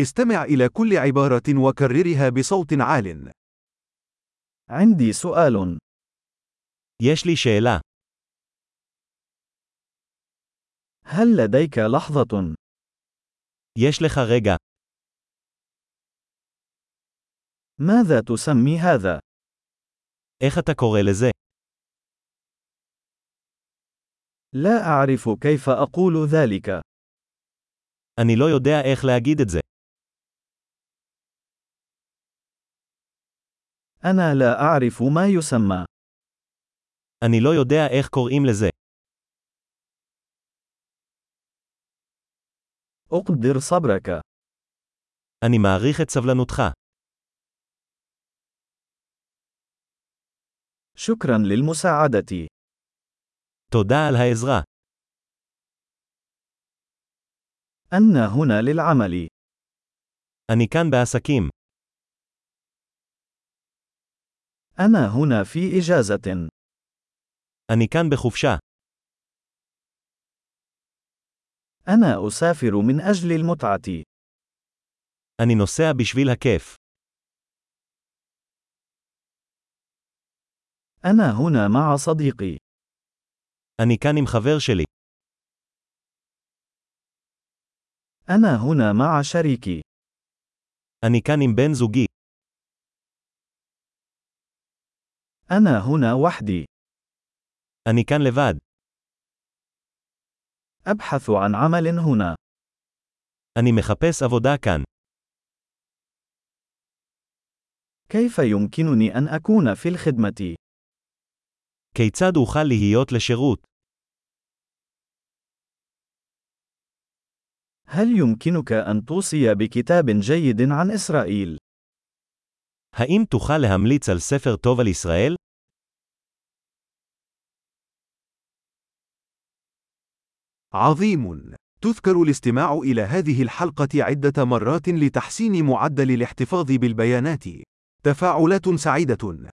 استمع إلى كل عبارة وكررها بصوت عال. عندي سؤال. יש לי שאלה. هل لديك لحظة؟ יש לך רגע. ماذا تسمي هذا؟ איך אתה קורא לזה? لا أعرف كيف أقول ذلك. אני לא יודע איך להגיד את זה. أنا لا أعرف ما يسمى. אני לא יודע איך קוראים לזה. أقدر صبرك. אני מעריך את סבלנותך. شكرا للمساعدة. תודה על העזרה. أنا هنا للعمل. אני כאן בעסקים. أنا هنا في إجازة. אני כאן בחופשה. أنا أسافر من أجل المتعة. אני נוסע בשביל הכיף. أنا هنا مع صديقي. אני כאן עם חבר שלי. أنا هنا مع شريكي. אני כאן עם בן זוגי. أنا هنا وحدي. אני כאן לבד. أبحث عن عمل هنا. אני מחפש עבודה כאן. كيف يمكنني أن أكون في الخدمة؟ כיצד אוכל להיות לשירות? هل يمكنك أن توصي بكتاب جيد عن إسرائيل؟ האם תוכל להמליץ על ספר טוב על ישראל? عظيم. تذكر الاستماع إلى هذه الحلقة عدة مرات لتحسين معدل الاحتفاظ بالبيانات. تفاعلات سعيدة.